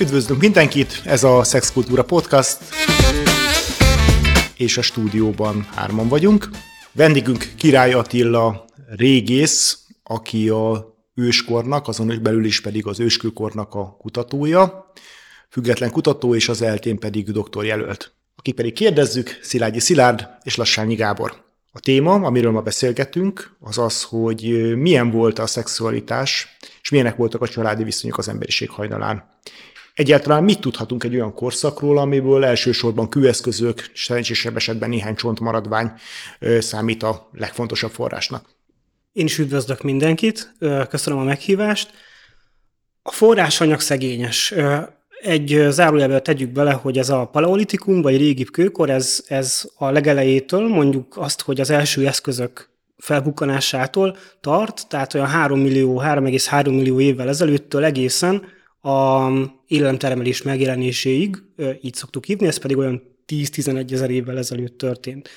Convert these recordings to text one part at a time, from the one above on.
Üdvözlünk mindenkit, ez a Szexkultúra Podcast, és a stúdióban hárman vagyunk. Vendégünk Király Attila régész, aki a őskornak, azon belül is pedig az őskőkornak a kutatója, független kutató, és az eltén pedig doktorjelölt. Akik pedig kérdezzük, Szilágyi Szilárd és Lassányi Gábor. A téma, amiről ma beszélgetünk, az az, hogy milyen volt a szexualitás, és milyenek voltak a családi viszonyok az emberiség hajnalán. Egyáltalán mit tudhatunk egy olyan korszakról, amiből elsősorban kőeszközök, szerencsésebb esetben néhány csontmaradvány számít a legfontosabb forrásnak? Én is üdvözlök mindenkit, köszönöm a meghívást. A forrásanyag szegényes. Egy zárójelben tegyük bele, hogy ez a paleolitikum, vagy régi kőkor, ez, ez a legelejétől, mondjuk azt, hogy az első eszközök felbukkanásától tart, tehát olyan 3 millió, 3,3 millió évvel ezelőttől egészen a élelemtermelés megjelenéséig, így szoktuk hívni, ez pedig olyan 10-11 ezer évvel ezelőtt történt.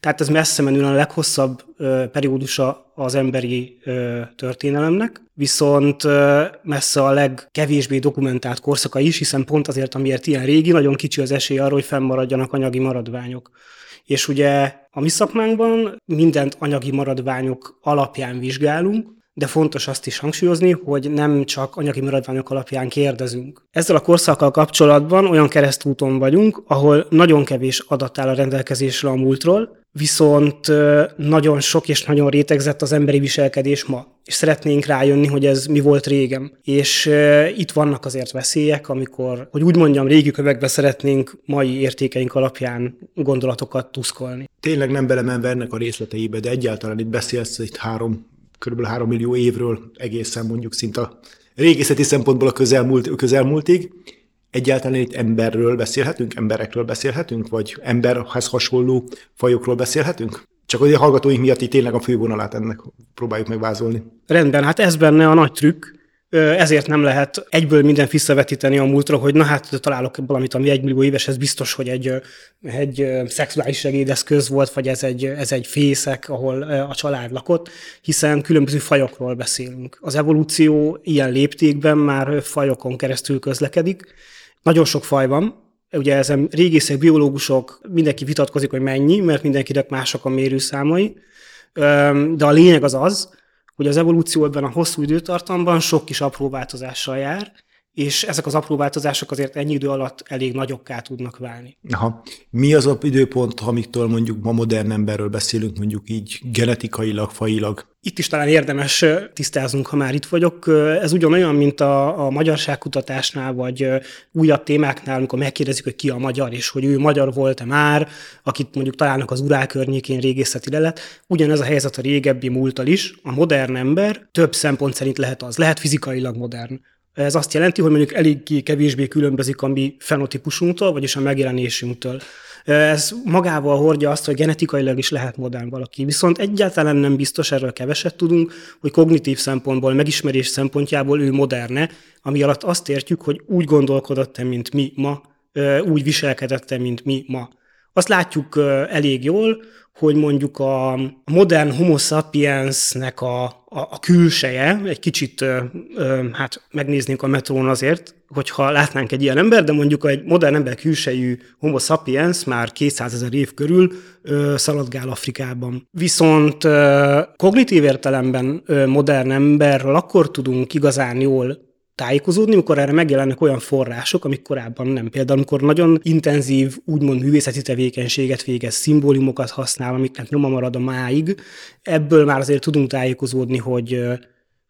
Tehát ez messze menően a leghosszabb periódusa az emberi történelemnek, viszont messze a legkevésbé dokumentált korszaka is, hiszen pont azért, amiért ilyen régi, nagyon kicsi az esély arra, hogy fennmaradjanak anyagi maradványok. És ugye a mi szakmánkban mindent anyagi maradványok alapján vizsgálunk, de fontos azt is hangsúlyozni, hogy nem csak anyagi maradványok alapján kérdezünk. Ezzel a korszakkal kapcsolatban olyan keresztúton vagyunk, ahol nagyon kevés adat áll a rendelkezésre a múltról, viszont nagyon sok és nagyon rétegzett az emberi viselkedés ma. És szeretnénk rájönni, hogy ez mi volt régen. És itt vannak azért veszélyek, amikor, hogy úgy mondjam, régi kövekbe szeretnénk mai értékeink alapján gondolatokat tuszkolni. Tényleg nem belemenve ennek a részleteibe, de egyáltalán itt beszélsz itt három kb. 3 millió évről egészen mondjuk szinte a régészeti szempontból a közelmúlt, közelmúltig. Egyáltalán itt emberről beszélhetünk, emberekről beszélhetünk, vagy emberhez hasonló fajokról beszélhetünk? Csak hogy a hallgatóink miatt itt tényleg a fővonalát ennek próbáljuk megvázolni. Rendben, hát ez benne a nagy trükk, ezért nem lehet egyből mindent visszavetíteni a múltra, hogy na hát találok valamit, ami egy millió éves, ez biztos, hogy egy, egy szexuális segédeszköz volt, vagy ez egy, ez egy fészek, ahol a család lakott, hiszen különböző fajokról beszélünk. Az evolúció ilyen léptékben már fajokon keresztül közlekedik. Nagyon sok faj van, ugye ezen régészek, biológusok, mindenki vitatkozik, hogy mennyi, mert mindenkinek mások a mérőszámai, de a lényeg az az, hogy az evolúció ebben a hosszú időtartamban sok kis apró változással jár, és ezek az apró változások azért ennyi idő alatt elég nagyokká tudnak válni. Aha. Mi az a időpont, amiktől mondjuk ma modern emberről beszélünk, mondjuk így genetikailag, fajilag? Itt is talán érdemes tisztáznunk, ha már itt vagyok. Ez ugyanolyan, mint a, a magyarságkutatásnál, vagy újabb témáknál, amikor megkérdezik, hogy ki a magyar, és hogy ő magyar volt-e már, akit mondjuk találnak az urál környékén régészeti lelet. Ugyanez a helyzet a régebbi múltal is. A modern ember több szempont szerint lehet az. Lehet fizikailag modern, ez azt jelenti, hogy mondjuk eléggé kevésbé különbözik a mi fenotípusunktól, vagyis a megjelenésünktől. Ez magával hordja azt, hogy genetikailag is lehet modern valaki. Viszont egyáltalán nem biztos, erről keveset tudunk, hogy kognitív szempontból, megismerés szempontjából ő moderne, ami alatt azt értjük, hogy úgy gondolkodott mint mi ma, úgy viselkedett mint mi ma. Azt látjuk elég jól, hogy mondjuk a modern homo sapiensnek a, a, a külseje, egy kicsit ö, ö, hát megnéznénk a metrón azért, hogyha látnánk egy ilyen ember, de mondjuk egy modern ember külsejű homo sapiens már 200 ezer év körül ö, szaladgál Afrikában. Viszont ö, kognitív értelemben ö, modern emberről akkor tudunk igazán jól tájékozódni, amikor erre megjelennek olyan források, amik korábban nem. Például, amikor nagyon intenzív, úgymond művészeti tevékenységet végez, szimbólumokat használ, amiknek nyoma marad a máig, ebből már azért tudunk tájékozódni, hogy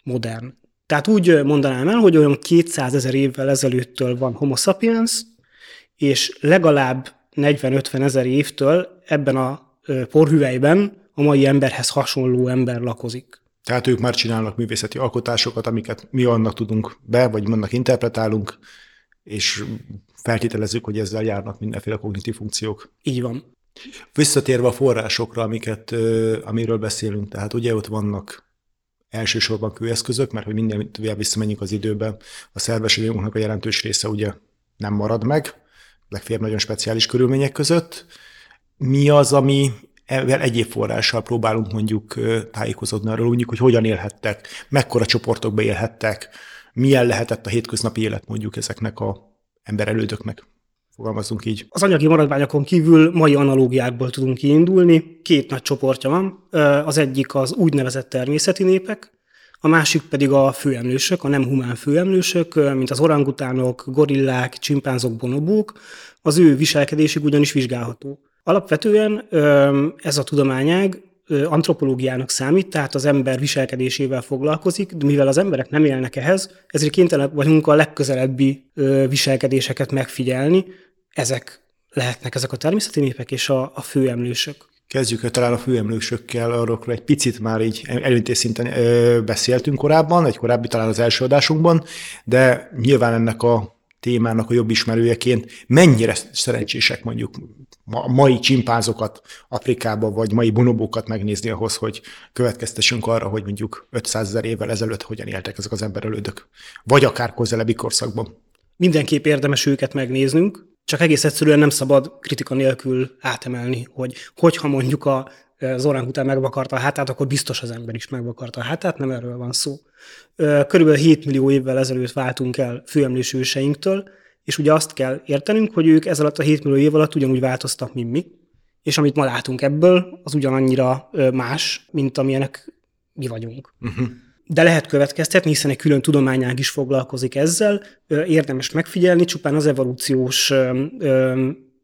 modern. Tehát úgy mondanám el, hogy olyan 200 ezer évvel ezelőttől van homo sapiens, és legalább 40-50 ezer évtől ebben a porhüvelyben a mai emberhez hasonló ember lakozik. Tehát ők már csinálnak művészeti alkotásokat, amiket mi annak tudunk be, vagy annak interpretálunk, és feltételezzük, hogy ezzel járnak mindenféle kognitív funkciók. Így van. Visszatérve a forrásokra, amiket, amiről beszélünk, tehát ugye ott vannak elsősorban kőeszközök, mert hogy minden visszamenjünk az időbe, a szerves a jelentős része ugye nem marad meg, legfeljebb nagyon speciális körülmények között. Mi az, ami egyéb forrással próbálunk mondjuk tájékozódni arról, mondjuk, hogy hogyan élhettek, mekkora csoportokba élhettek, milyen lehetett a hétköznapi élet mondjuk ezeknek a emberelődöknek. Fogalmazunk így. Az anyagi maradványokon kívül mai analógiákból tudunk kiindulni. Két nagy csoportja van. Az egyik az úgynevezett természeti népek, a másik pedig a főemlősök, a nem humán főemlősök, mint az orangutánok, gorillák, csimpánzok, bonobók. Az ő viselkedésük ugyanis vizsgálható. Alapvetően ez a tudományág antropológiának számít, tehát az ember viselkedésével foglalkozik, de mivel az emberek nem élnek ehhez, ezért kénytelenek vagyunk a legközelebbi viselkedéseket megfigyelni. Ezek lehetnek ezek a természeti népek és a, a főemlősök. Kezdjük talán a főemlősökkel, arról egy picit már így előintés szinten beszéltünk korábban, egy korábbi talán az első adásunkban, de nyilván ennek a témának a jobb ismerőjeként mennyire szerencsések mondjuk a mai csimpánzokat Afrikában, vagy mai bonobókat megnézni ahhoz, hogy következtessünk arra, hogy mondjuk 500 ezer évvel ezelőtt hogyan éltek ezek az emberölődök, vagy akár közelebbi korszakban. Mindenképp érdemes őket megnéznünk, csak egész egyszerűen nem szabad kritika nélkül átemelni, hogy hogyha mondjuk a az után megvakarta a hátát, akkor biztos az ember is megvakarta a hátát, nem erről van szó. Körülbelül 7 millió évvel ezelőtt váltunk el főemlős őseinktől, és ugye azt kell értenünk, hogy ők ez alatt a 7 millió év alatt ugyanúgy változtak, mint mi, és amit ma látunk ebből, az ugyanannyira más, mint amilyenek mi vagyunk. Uh-huh. De lehet következtetni, hiszen egy külön tudományág is foglalkozik ezzel, érdemes megfigyelni, csupán az evolúciós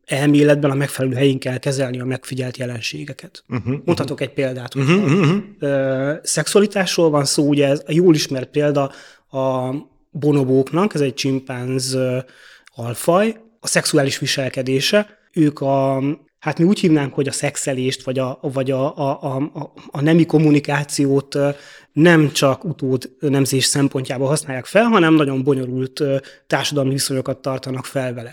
elméletben a megfelelő helyén kell kezelni a megfigyelt jelenségeket. Uh-huh, Mondhatok egy példát. Uh-huh, uh-huh. Szexualitásról van szó, ugye ez a jól ismert példa a bonobóknak, ez egy csimpánz alfaj, a szexuális viselkedése. Ők a, hát mi úgy hívnánk, hogy a szexelést, vagy a, vagy a, a, a, a nemi kommunikációt nem csak utód nemzés szempontjából használják fel, hanem nagyon bonyolult társadalmi viszonyokat tartanak fel vele.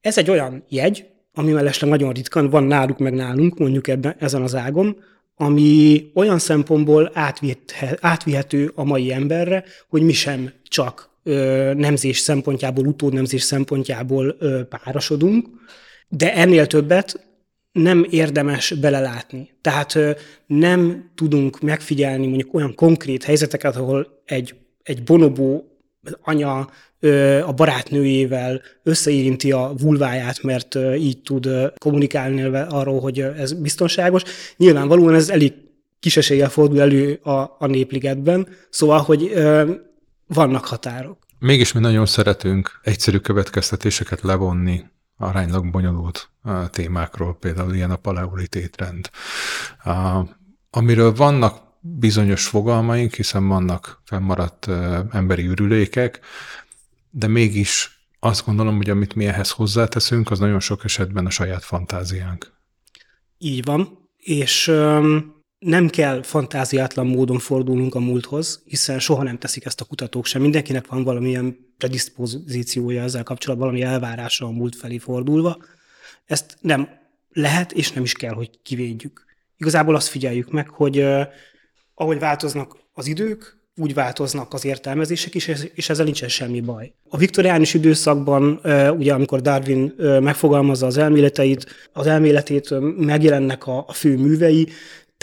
Ez egy olyan jegy, ami mellesleg nagyon ritkán van náluk meg nálunk, mondjuk ebben, ezen az ágon, ami olyan szempontból átvihető a mai emberre, hogy mi sem csak ö, nemzés szempontjából, utódnemzés szempontjából ö, párosodunk, de ennél többet nem érdemes belelátni. Tehát nem tudunk megfigyelni mondjuk olyan konkrét helyzeteket, ahol egy, egy bonobó anya a barátnőjével összeérinti a vulváját, mert így tud kommunikálni arról, hogy ez biztonságos. Nyilvánvalóan ez elég kis eséllyel fordul elő a, a népligetben, szóval, hogy vannak határok. Mégis mi nagyon szeretünk egyszerű következtetéseket levonni aránylag bonyolult témákról, például ilyen a paleolitétrend. Amiről vannak bizonyos fogalmaink, hiszen vannak fennmaradt emberi ürülékek, de mégis azt gondolom, hogy amit mi ehhez hozzáteszünk, az nagyon sok esetben a saját fantáziánk. Így van, és öm, nem kell fantáziátlan módon fordulnunk a múlthoz, hiszen soha nem teszik ezt a kutatók sem. Mindenkinek van valamilyen predispozíciója ezzel kapcsolatban, valami elvárása a múlt felé fordulva. Ezt nem lehet és nem is kell, hogy kivédjük. Igazából azt figyeljük meg, hogy uh, ahogy változnak az idők, úgy változnak az értelmezések is, és ezzel nincsen semmi baj. A viktoriánus időszakban, ugye amikor Darwin megfogalmazza az elméleteit, az elméletét megjelennek a, fő művei,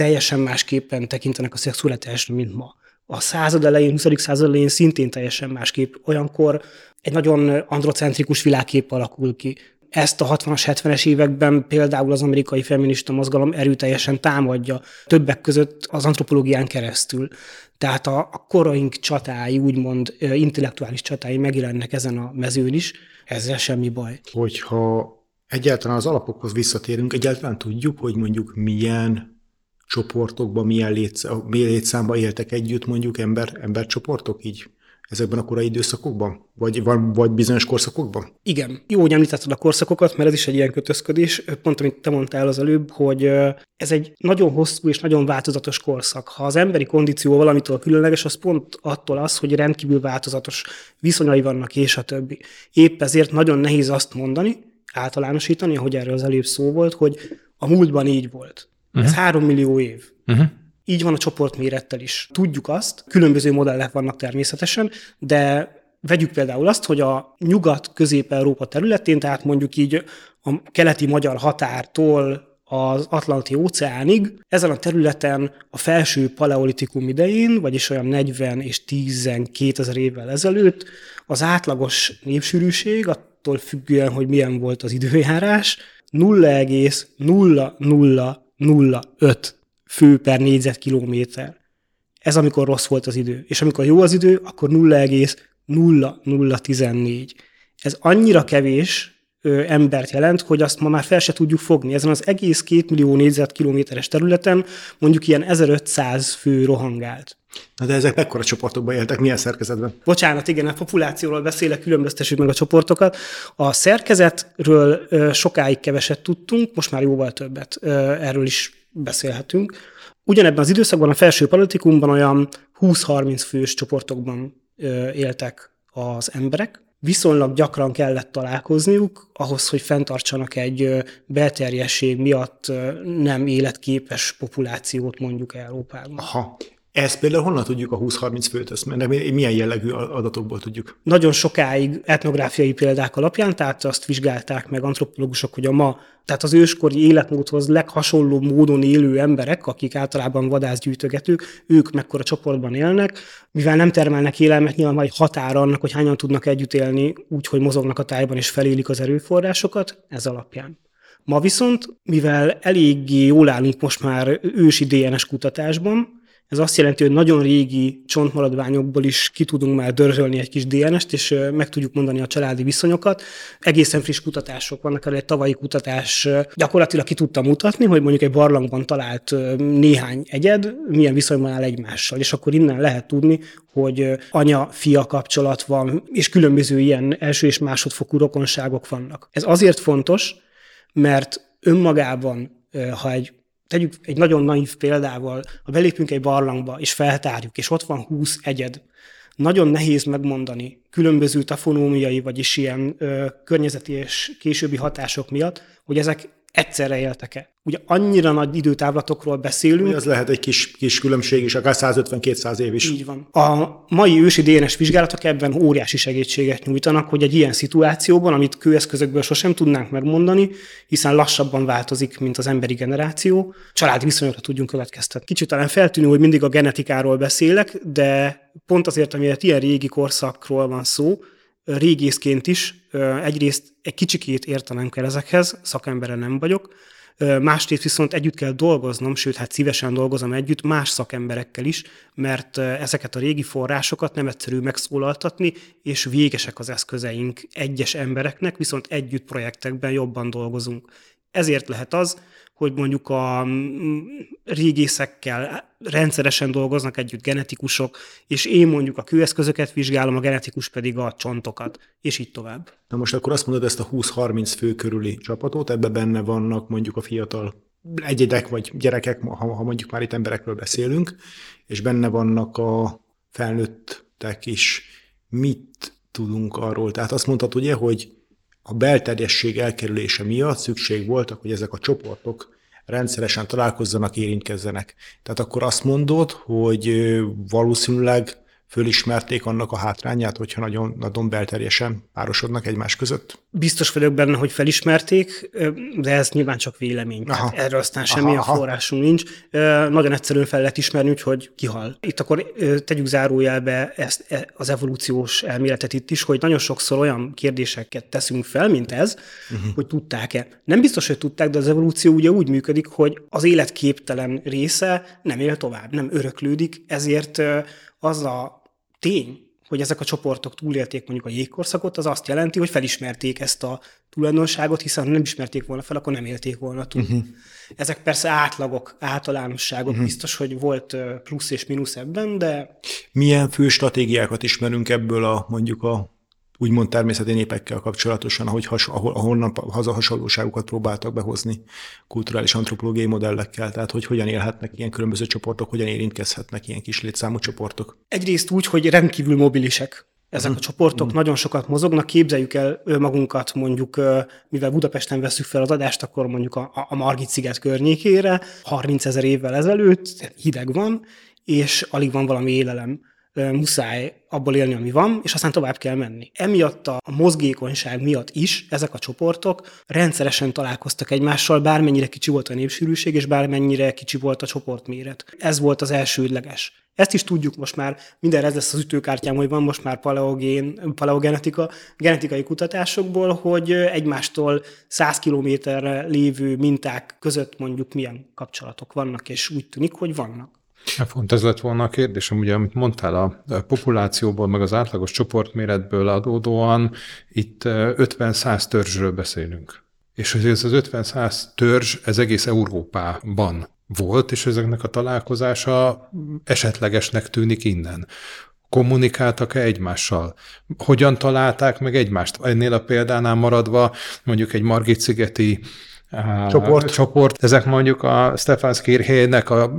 teljesen másképpen tekintenek a szexualitásra, mint ma. A század elején, 20. század elején szintén teljesen másképp. Olyankor egy nagyon androcentrikus világkép alakul ki. Ezt a 60-as, 70-es években például az amerikai feminista mozgalom erőteljesen támadja, többek között az antropológián keresztül. Tehát a, a koraink csatái, úgymond intellektuális csatái megjelennek ezen a mezőn is, ezzel semmi baj. Hogyha egyáltalán az alapokhoz visszatérünk, egyáltalán tudjuk, hogy mondjuk milyen csoportokban, milyen, létsz, milyen létszámban éltek együtt mondjuk ember, embercsoportok így ezekben a korai időszakokban? Vagy, vagy bizonyos korszakokban? Igen. Jó, hogy említetted a korszakokat, mert ez is egy ilyen kötözködés. Pont amit te mondtál az előbb, hogy ez egy nagyon hosszú és nagyon változatos korszak. Ha az emberi kondíció valamitől különleges, az pont attól az, hogy rendkívül változatos viszonyai vannak, és a többi. Épp ezért nagyon nehéz azt mondani, általánosítani, ahogy erről az előbb szó volt, hogy a múltban így volt. Uh-huh. Ez három millió év. Uh-huh. Így van a csoportmérettel is. Tudjuk azt, különböző modellek vannak természetesen, de vegyük például azt, hogy a nyugat-közép-európa területén, tehát mondjuk így a keleti magyar határtól az Atlanti óceánig. Ezen a területen a felső paleolitikum idején, vagyis olyan 40 és 12 ezer évvel ezelőtt az átlagos népsűrűség attól függően, hogy milyen volt az időjárás, 0,0005 fő per négyzetkilométer. Ez amikor rossz volt az idő. És amikor jó az idő, akkor 0,0014. Ez annyira kevés embert jelent, hogy azt ma már fel se tudjuk fogni. Ezen az egész két millió négyzetkilométeres területen mondjuk ilyen 1500 fő rohangált. Na de ezek mekkora csoportokban éltek, milyen szerkezetben? Bocsánat, igen, a populációról beszélek, különböztessük meg a csoportokat. A szerkezetről sokáig keveset tudtunk, most már jóval többet erről is beszélhetünk. Ugyanebben az időszakban a felső politikumban olyan 20-30 fős csoportokban éltek az emberek. Viszonylag gyakran kellett találkozniuk ahhoz, hogy fenntartsanak egy belterjesség miatt nem életképes populációt mondjuk Európában. Aha. Ezt például honnan tudjuk a 20-30 főt, ezt, milyen jellegű adatokból tudjuk? Nagyon sokáig etnográfiai példák alapján, tehát azt vizsgálták meg antropológusok, hogy a ma, tehát az őskori életmódhoz leghasonló módon élő emberek, akik általában vadászgyűjtögetők, ők mekkora csoportban élnek, mivel nem termelnek élelmet, nyilván vagy határa annak, hogy hányan tudnak együtt élni úgy, hogy mozognak a tájban és felélik az erőforrásokat, ez alapján. Ma viszont, mivel eléggé jól állunk most már ősi DNS kutatásban, ez azt jelenti, hogy nagyon régi csontmaradványokból is ki tudunk már dörzsölni egy kis DNS-t, és meg tudjuk mondani a családi viszonyokat. Egészen friss kutatások vannak, egy tavalyi kutatás gyakorlatilag ki tudta mutatni, hogy mondjuk egy barlangban talált néhány egyed milyen viszonyban áll egymással, és akkor innen lehet tudni, hogy anya-fia kapcsolat van, és különböző ilyen első és másodfokú rokonságok vannak. Ez azért fontos, mert önmagában, ha egy tegyük egy nagyon naív példával, ha belépünk egy barlangba, és feltárjuk, és ott van 20 egyed, nagyon nehéz megmondani különböző tafonómiai, vagyis ilyen ö, környezeti és későbbi hatások miatt, hogy ezek egyszerre éltek-e. Ugye annyira nagy időtávlatokról beszélünk. Ez lehet egy kis, kis különbség is, akár 150-200 év is. Így van. A mai ősi DNS vizsgálatok ebben óriási segítséget nyújtanak, hogy egy ilyen szituációban, amit kőeszközökből sosem tudnánk megmondani, hiszen lassabban változik, mint az emberi generáció, családi viszonyokra tudjunk következtetni. Kicsit talán feltűnő, hogy mindig a genetikáról beszélek, de pont azért, amiért ilyen régi korszakról van szó, régészként is egyrészt egy kicsikét értenem kell ezekhez, szakembere nem vagyok, másrészt viszont együtt kell dolgoznom, sőt, hát szívesen dolgozom együtt más szakemberekkel is, mert ezeket a régi forrásokat nem egyszerű megszólaltatni, és végesek az eszközeink egyes embereknek, viszont együtt projektekben jobban dolgozunk. Ezért lehet az, hogy mondjuk a mm, régészekkel rendszeresen dolgoznak együtt genetikusok, és én mondjuk a kőeszközöket vizsgálom, a genetikus pedig a csontokat, és így tovább. Na most akkor azt mondod ezt a 20-30 fő körüli csapatot, ebbe benne vannak mondjuk a fiatal egyedek vagy gyerekek, ha, ha mondjuk már itt emberekről beszélünk, és benne vannak a felnőttek is. Mit tudunk arról? Tehát azt mondtad ugye, hogy a belterjesség elkerülése miatt szükség voltak, hogy ezek a csoportok rendszeresen találkozzanak, érintkezzenek. Tehát akkor azt mondod, hogy valószínűleg fölismerték annak a hátrányát, hogyha nagyon, nagyon belterjesen párosodnak egymás között? Biztos vagyok benne, hogy felismerték, de ez nyilván csak vélemény. Aha. Erről aztán semmilyen aha, forrásunk nincs. Nagyon egyszerűen fel lehet ismerni, úgyhogy kihal. Itt akkor tegyük zárójelbe ezt, e, az evolúciós elméletet itt is, hogy nagyon sokszor olyan kérdéseket teszünk fel, mint ez, uh-huh. hogy tudták-e. Nem biztos, hogy tudták, de az evolúció ugye úgy működik, hogy az életképtelen része nem él tovább, nem öröklődik, ezért az a tény, hogy ezek a csoportok túlélték mondjuk a jégkorszakot, az azt jelenti, hogy felismerték ezt a tulajdonságot, hiszen ha nem ismerték volna fel, akkor nem élték volna túl. Uh-huh. Ezek persze átlagok, általánosságok, uh-huh. biztos, hogy volt plusz és mínusz ebben, de... Milyen fő stratégiákat ismerünk ebből a mondjuk a úgymond természeti népekkel kapcsolatosan, ahogy has, ahol, ahonnan haza hasonlóságokat próbáltak behozni kulturális antropológiai modellekkel, tehát hogy hogyan élhetnek ilyen különböző csoportok, hogyan érintkezhetnek ilyen kis létszámú csoportok. Egyrészt úgy, hogy rendkívül mobilisek ezek a csoportok mm. nagyon sokat mozognak, képzeljük el magunkat mondjuk, mivel Budapesten veszük fel az adást, akkor mondjuk a, a Margit sziget környékére, 30 ezer évvel ezelőtt, hideg van, és alig van valami élelem muszáj abból élni, ami van, és aztán tovább kell menni. Emiatt a mozgékonyság miatt is ezek a csoportok rendszeresen találkoztak egymással, bármennyire kicsi volt a népsűrűség, és bármennyire kicsi volt a csoportméret. Ez volt az elsődleges. Ezt is tudjuk most már, minden ez lesz az ütőkártyám, hogy van most már paleogén, paleogenetika, genetikai kutatásokból, hogy egymástól 100 kilométerre lévő minták között mondjuk milyen kapcsolatok vannak, és úgy tűnik, hogy vannak. Font ez lett volna a kérdésem, ugye, amit mondtál, a populációból, meg az átlagos csoportméretből adódóan itt 50-100 törzsről beszélünk. És ez az 50-100 törzs, ez egész Európában volt, és ezeknek a találkozása esetlegesnek tűnik innen. Kommunikáltak-e egymással? Hogyan találták meg egymást? Ennél a példánál maradva mondjuk egy Margit-szigeti csoport. csoport. Ezek mondjuk a Stefan Skirhének a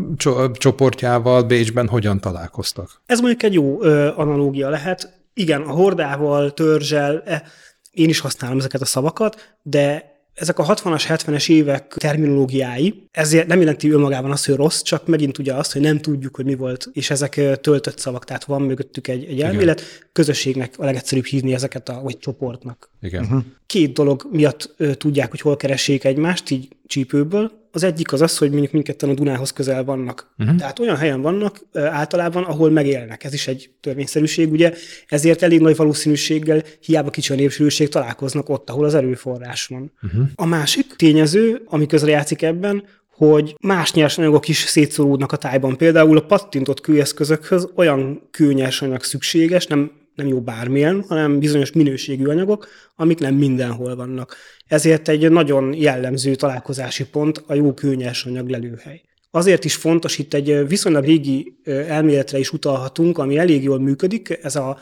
csoportjával Bécsben hogyan találkoztak? Ez mondjuk egy jó ö, analógia lehet. Igen, a hordával, törzsel, e, én is használom ezeket a szavakat, de ezek a 60-as, 70-es évek terminológiái, ezért nem jelenti önmagában azt, hogy rossz, csak megint ugye azt, hogy nem tudjuk, hogy mi volt, és ezek töltött szavak, tehát van mögöttük egy, egy elmélet. Igen. Közösségnek a legegyszerűbb hívni ezeket a, vagy csoportnak. Igen. Uh-huh. Két dolog miatt tudják, hogy hol keressék egymást, így csípőből. Az egyik az az, hogy mondjuk mindketten a Dunához közel vannak. Uh-huh. Tehát olyan helyen vannak általában, ahol megélnek. Ez is egy törvényszerűség, ugye. Ezért elég nagy valószínűséggel, hiába kicsi a népsűrűség, találkoznak ott, ahol az erőforrás van. Uh-huh. A másik tényező, ami közrejátszik ebben, hogy más nyersanyagok is szétszorulnak a tájban. Például a pattintott kőeszközökhöz olyan kőnyersanyag szükséges, nem nem jó bármilyen, hanem bizonyos minőségű anyagok, amik nem mindenhol vannak. Ezért egy nagyon jellemző találkozási pont a jó kőnyersanyag lelőhely. Azért is fontos, itt egy viszonylag régi elméletre is utalhatunk, ami elég jól működik, ez a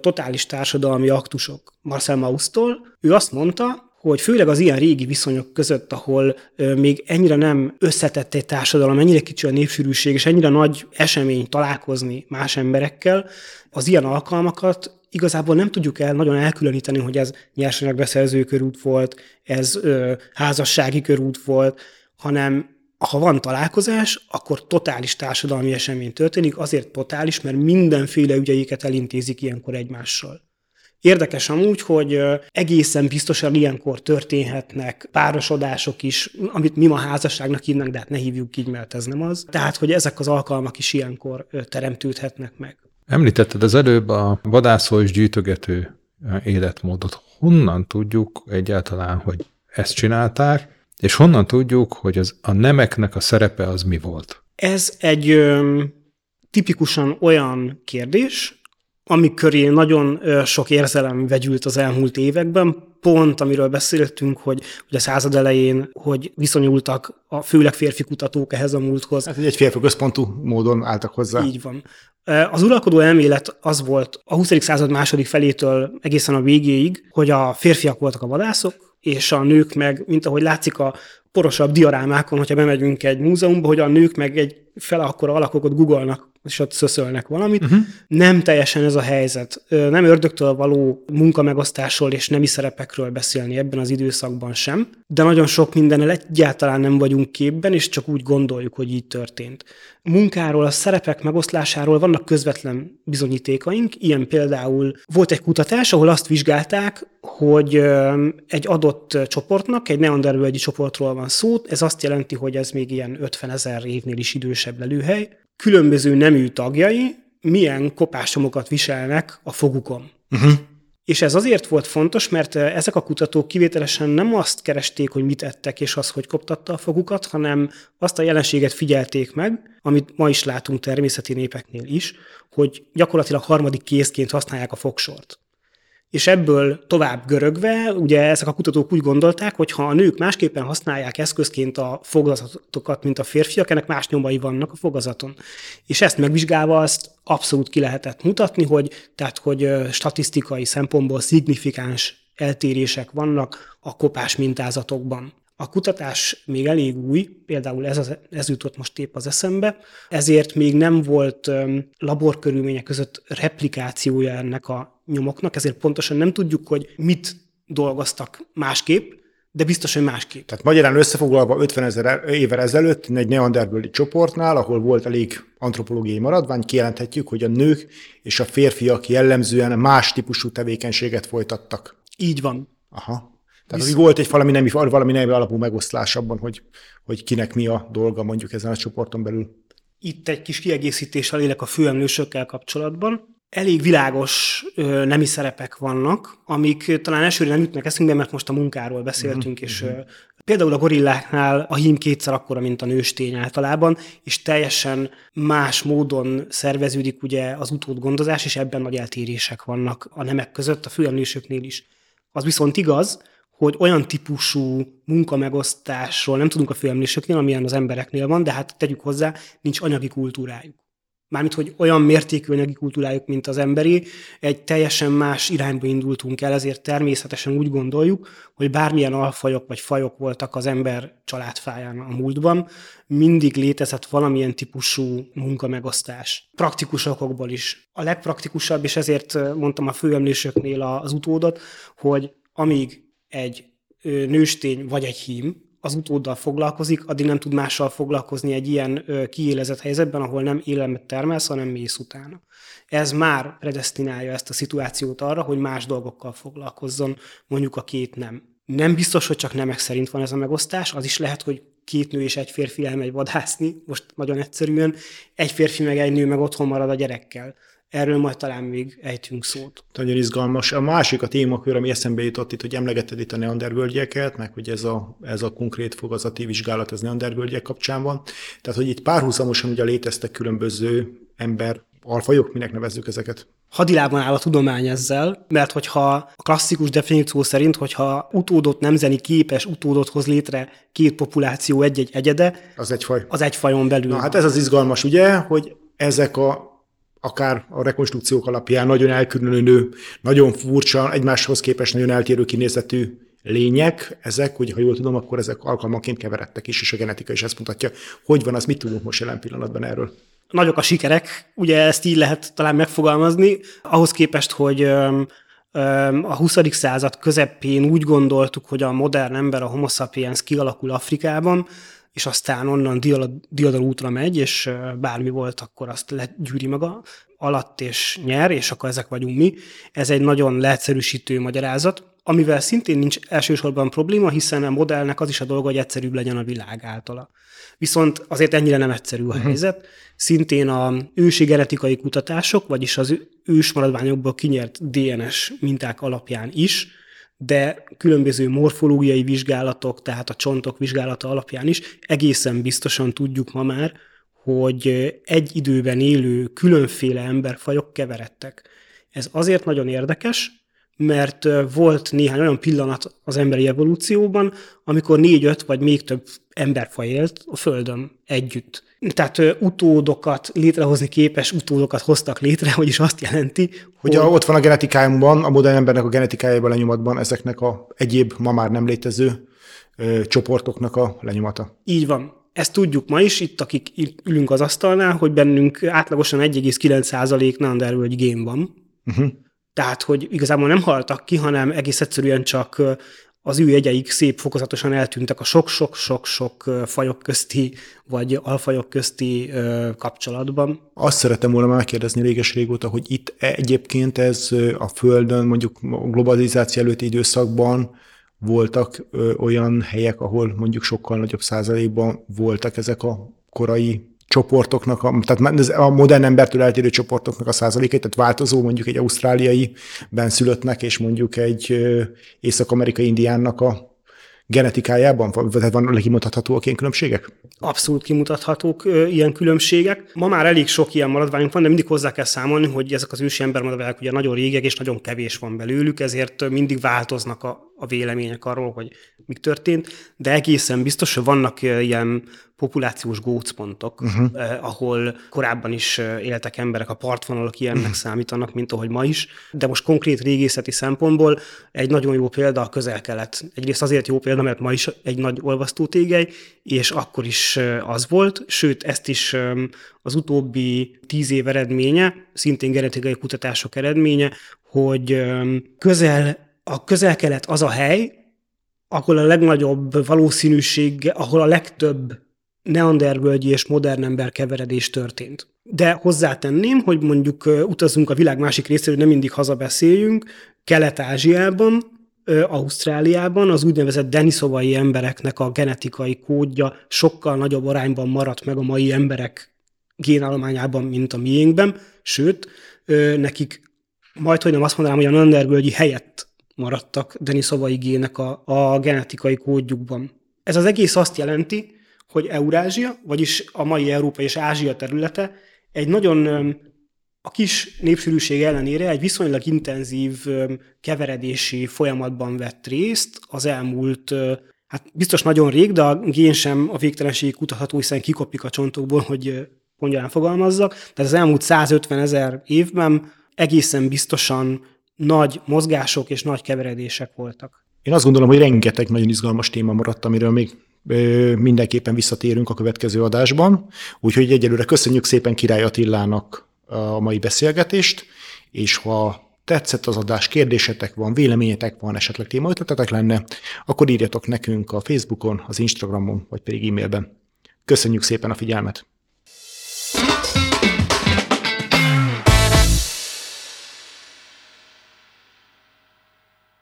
totális társadalmi aktusok Marcel Mausztól. Ő azt mondta, hogy főleg az ilyen régi viszonyok között, ahol még ennyire nem összetett egy társadalom, ennyire kicsi a népsűrűség, és ennyire nagy esemény találkozni más emberekkel, az ilyen alkalmakat igazából nem tudjuk el nagyon elkülöníteni, hogy ez nyersanyagbeszerző körút volt, ez ö, házassági körút volt, hanem ha van találkozás, akkor totális társadalmi esemény történik, azért totális, mert mindenféle ügyeiket elintézik ilyenkor egymással. Érdekes amúgy, hogy egészen biztosan ilyenkor történhetnek párosodások is, amit mi ma házasságnak hívnak, de hát ne hívjuk így, mert ez nem az. Tehát, hogy ezek az alkalmak is ilyenkor teremtődhetnek meg. Említetted az előbb a vadászó és gyűjtögető életmódot. Honnan tudjuk egyáltalán, hogy ezt csinálták, és honnan tudjuk, hogy az, a nemeknek a szerepe az mi volt? Ez egy ö, tipikusan olyan kérdés, ami köré nagyon sok érzelem vegyült az elmúlt években, pont amiről beszéltünk, hogy, hogy a század elején, hogy viszonyultak a főleg férfi kutatók ehhez a múlthoz. Hát egy férfi központú módon álltak hozzá. Így van. Az uralkodó elmélet az volt a 20. század második felétől egészen a végéig, hogy a férfiak voltak a vadászok, és a nők meg, mint ahogy látszik a porosabb diarámákon, hogyha bemegyünk egy múzeumba, hogy a nők meg egy fele akkora alakokat googolnak és ott szöszölnek valamit. Uh-huh. Nem teljesen ez a helyzet. Nem ördögtől való munkamegosztásról és nemi szerepekről beszélni ebben az időszakban sem, de nagyon sok mindennel egyáltalán nem vagyunk képben, és csak úgy gondoljuk, hogy így történt. Munkáról, a szerepek megoszlásáról vannak közvetlen bizonyítékaink, ilyen például volt egy kutatás, ahol azt vizsgálták, hogy egy adott csoportnak, egy neandervölgyi csoportról van szó, ez azt jelenti, hogy ez még ilyen 50 ezer évnél is idősebb lelőhely, különböző nemű tagjai milyen kopásomokat viselnek a fogukon. Uh-huh. És ez azért volt fontos, mert ezek a kutatók kivételesen nem azt keresték, hogy mit ettek, és az, hogy koptatta a fogukat, hanem azt a jelenséget figyelték meg, amit ma is látunk természeti népeknél is, hogy gyakorlatilag harmadik kézként használják a fogsort. És ebből tovább görögve, ugye ezek a kutatók úgy gondolták, hogy ha a nők másképpen használják eszközként a fogazatokat, mint a férfiak, ennek más nyomai vannak a fogazaton. És ezt megvizsgálva azt abszolút ki lehetett mutatni, hogy, tehát, hogy statisztikai szempontból szignifikáns eltérések vannak a kopás mintázatokban. A kutatás még elég új, például ez, az, ez jutott most épp az eszembe, ezért még nem volt laborkörülmények között replikációja ennek a nyomoknak, ezért pontosan nem tudjuk, hogy mit dolgoztak másképp, de biztos, hogy másképp. Tehát magyarán összefoglalva 50 ezer évvel ezelőtt egy neanderbőli csoportnál, ahol volt elég antropológiai maradvány, kijelenthetjük, hogy a nők és a férfiak jellemzően más típusú tevékenységet folytattak. Így van. Aha. Tehát Visz... volt egy valami nemi, valami nemi alapú megoszlás abban, hogy, hogy kinek mi a dolga mondjuk ezen a csoporton belül. Itt egy kis kiegészítéssel élek a főemlősökkel kapcsolatban elég világos ö, nemi szerepek vannak, amik talán elsőre nem jutnak eszünkbe, mert most a munkáról beszéltünk, mm-hmm. és ö, például a gorilláknál a hím kétszer akkora, mint a nőstény általában, és teljesen más módon szerveződik ugye az utódgondozás, és ebben nagy eltérések vannak a nemek között, a főemlősöknél is. Az viszont igaz, hogy olyan típusú munkamegosztásról nem tudunk a főemlősöknél, amilyen az embereknél van, de hát tegyük hozzá, nincs anyagi kultúrájuk mármint hogy olyan mértékű anyagi kultúrájuk, mint az emberi, egy teljesen más irányba indultunk el, ezért természetesen úgy gondoljuk, hogy bármilyen alfajok vagy fajok voltak az ember családfáján a múltban, mindig létezett valamilyen típusú munkamegosztás. Praktikus okokból is. A legpraktikusabb, és ezért mondtam a főemlősöknél az utódot, hogy amíg egy nőstény vagy egy hím, az utóddal foglalkozik, addig nem tud mással foglalkozni egy ilyen kiélezett helyzetben, ahol nem élelmet termelsz, hanem mész utána. Ez már predestinálja ezt a szituációt arra, hogy más dolgokkal foglalkozzon, mondjuk a két nem. Nem biztos, hogy csak nemek szerint van ez a megosztás, az is lehet, hogy két nő és egy férfi elmegy vadászni, most nagyon egyszerűen, egy férfi meg egy nő meg otthon marad a gyerekkel. Erről majd talán még ejtünk szót. Nagyon izgalmas. A másik a témakör, ami eszembe jutott itt, hogy emlegeted itt a neandervölgyeket, meg hogy ez a, ez a konkrét fogazati vizsgálat az neandervölgyek kapcsán van. Tehát, hogy itt párhuzamosan ugye léteztek különböző ember alfajok, minek nevezzük ezeket? Hadilában áll a tudomány ezzel, mert hogyha a klasszikus definíció szerint, hogyha utódot nemzeni képes utódot hoz létre két populáció egy-egy egyede, az egy faj. Az egy fajon belül. Na hát ez az izgalmas, ugye, hogy ezek a akár a rekonstrukciók alapján nagyon elkülönülő, nagyon furcsa, egymáshoz képest nagyon eltérő kinézetű lények, ezek, hogy ha jól tudom, akkor ezek alkalmanként keveredtek is, és a genetika is ezt mutatja. Hogy van, az mit tudunk most jelen pillanatban erről? Nagyok a sikerek, ugye ezt így lehet talán megfogalmazni, ahhoz képest, hogy a 20. század közepén úgy gondoltuk, hogy a modern ember, a homo sapiens kialakul Afrikában, és aztán onnan diadal útra megy, és bármi volt, akkor azt legyűri maga alatt, és nyer, és akkor ezek vagyunk mi. Ez egy nagyon leegyszerűsítő magyarázat, amivel szintén nincs elsősorban probléma, hiszen a modellnek az is a dolga, hogy egyszerűbb legyen a világ általa. Viszont azért ennyire nem egyszerű a mhm. helyzet. Szintén a ősi genetikai kutatások, vagyis az ősmaradványokból kinyert DNS minták alapján is de különböző morfológiai vizsgálatok, tehát a csontok vizsgálata alapján is egészen biztosan tudjuk ma már, hogy egy időben élő különféle emberfajok keveredtek. Ez azért nagyon érdekes, mert volt néhány olyan pillanat az emberi evolúcióban, amikor négy-öt vagy még több emberfaj élt a Földön együtt. Tehát utódokat létrehozni képes utódokat hoztak létre, vagyis azt jelenti, hogy... hogy a, ott van a genetikájában, a modern embernek a genetikájában lenyomatban ezeknek a egyéb, ma már nem létező ö, csoportoknak a lenyomata. Így van. Ezt tudjuk ma is, itt akik ülünk az asztalnál, hogy bennünk átlagosan 1,9% Neandervölgy gén van. Uh-huh. Tehát, hogy igazából nem haltak ki, hanem egész egyszerűen csak az ő jegyeik szép fokozatosan eltűntek a sok-sok-sok-sok fajok közti, vagy alfajok közti kapcsolatban. Azt szeretem volna megkérdezni réges régóta, hogy itt egyébként ez a Földön, mondjuk a globalizáció előtti időszakban voltak olyan helyek, ahol mondjuk sokkal nagyobb százalékban voltak ezek a korai csoportoknak, a, tehát a modern embertől eltérő csoportoknak a százalékait, tehát változó mondjuk egy ausztráliai benszülöttnek és mondjuk egy észak-amerikai indiánnak a genetikájában? Vagy van kimutathatóak ilyen különbségek? Abszolút kimutathatók ilyen különbségek. Ma már elég sok ilyen maradványunk van, de mindig hozzá kell számolni, hogy ezek az ősi embermaradványok ugye nagyon régek, és nagyon kevés van belőlük, ezért mindig változnak a, a vélemények arról, hogy mi történt, de egészen biztos, hogy vannak ilyen populációs gócpontok, uh-huh. eh, ahol korábban is éltek emberek, a partvonalak ilyennek uh-huh. számítanak, mint ahogy ma is, de most konkrét régészeti szempontból egy nagyon jó példa a közel-kelet. Egyrészt azért jó példa, mert ma is egy nagy olvasztótégely, és akkor is az volt, sőt, ezt is az utóbbi tíz év eredménye, szintén genetikai kutatások eredménye, hogy közel, a közel-kelet az a hely, ahol a legnagyobb valószínűség, ahol a legtöbb neandervölgyi és modern ember keveredés történt. De hozzátenném, hogy mondjuk utazunk a világ másik részéről, nem mindig hazabeszéljünk, Kelet-Ázsiában, Ausztráliában az úgynevezett deniszovai embereknek a genetikai kódja sokkal nagyobb arányban maradt meg a mai emberek génállományában, mint a miénkben, sőt, nekik majd hogy nem azt mondanám, hogy a Nandervölgyi helyett maradtak deniszovai gének a, a genetikai kódjukban. Ez az egész azt jelenti, hogy Eurázsia, vagyis a mai Európa és Ázsia területe egy nagyon a kis népsűrűség ellenére egy viszonylag intenzív keveredési folyamatban vett részt az elmúlt, hát biztos nagyon rég, de a gén sem a végtelenség kutatható, hiszen kikopik a csontokból, hogy pongyalán fogalmazzak. Tehát az elmúlt 150 ezer évben egészen biztosan nagy mozgások és nagy keveredések voltak. Én azt gondolom, hogy rengeteg nagyon izgalmas téma maradt, amiről még mindenképpen visszatérünk a következő adásban. Úgyhogy egyelőre köszönjük szépen Király Attilának a mai beszélgetést, és ha tetszett az adás, kérdésetek van, véleményetek van, esetleg témaötletetek lenne, akkor írjatok nekünk a Facebookon, az Instagramon, vagy pedig e-mailben. Köszönjük szépen a figyelmet!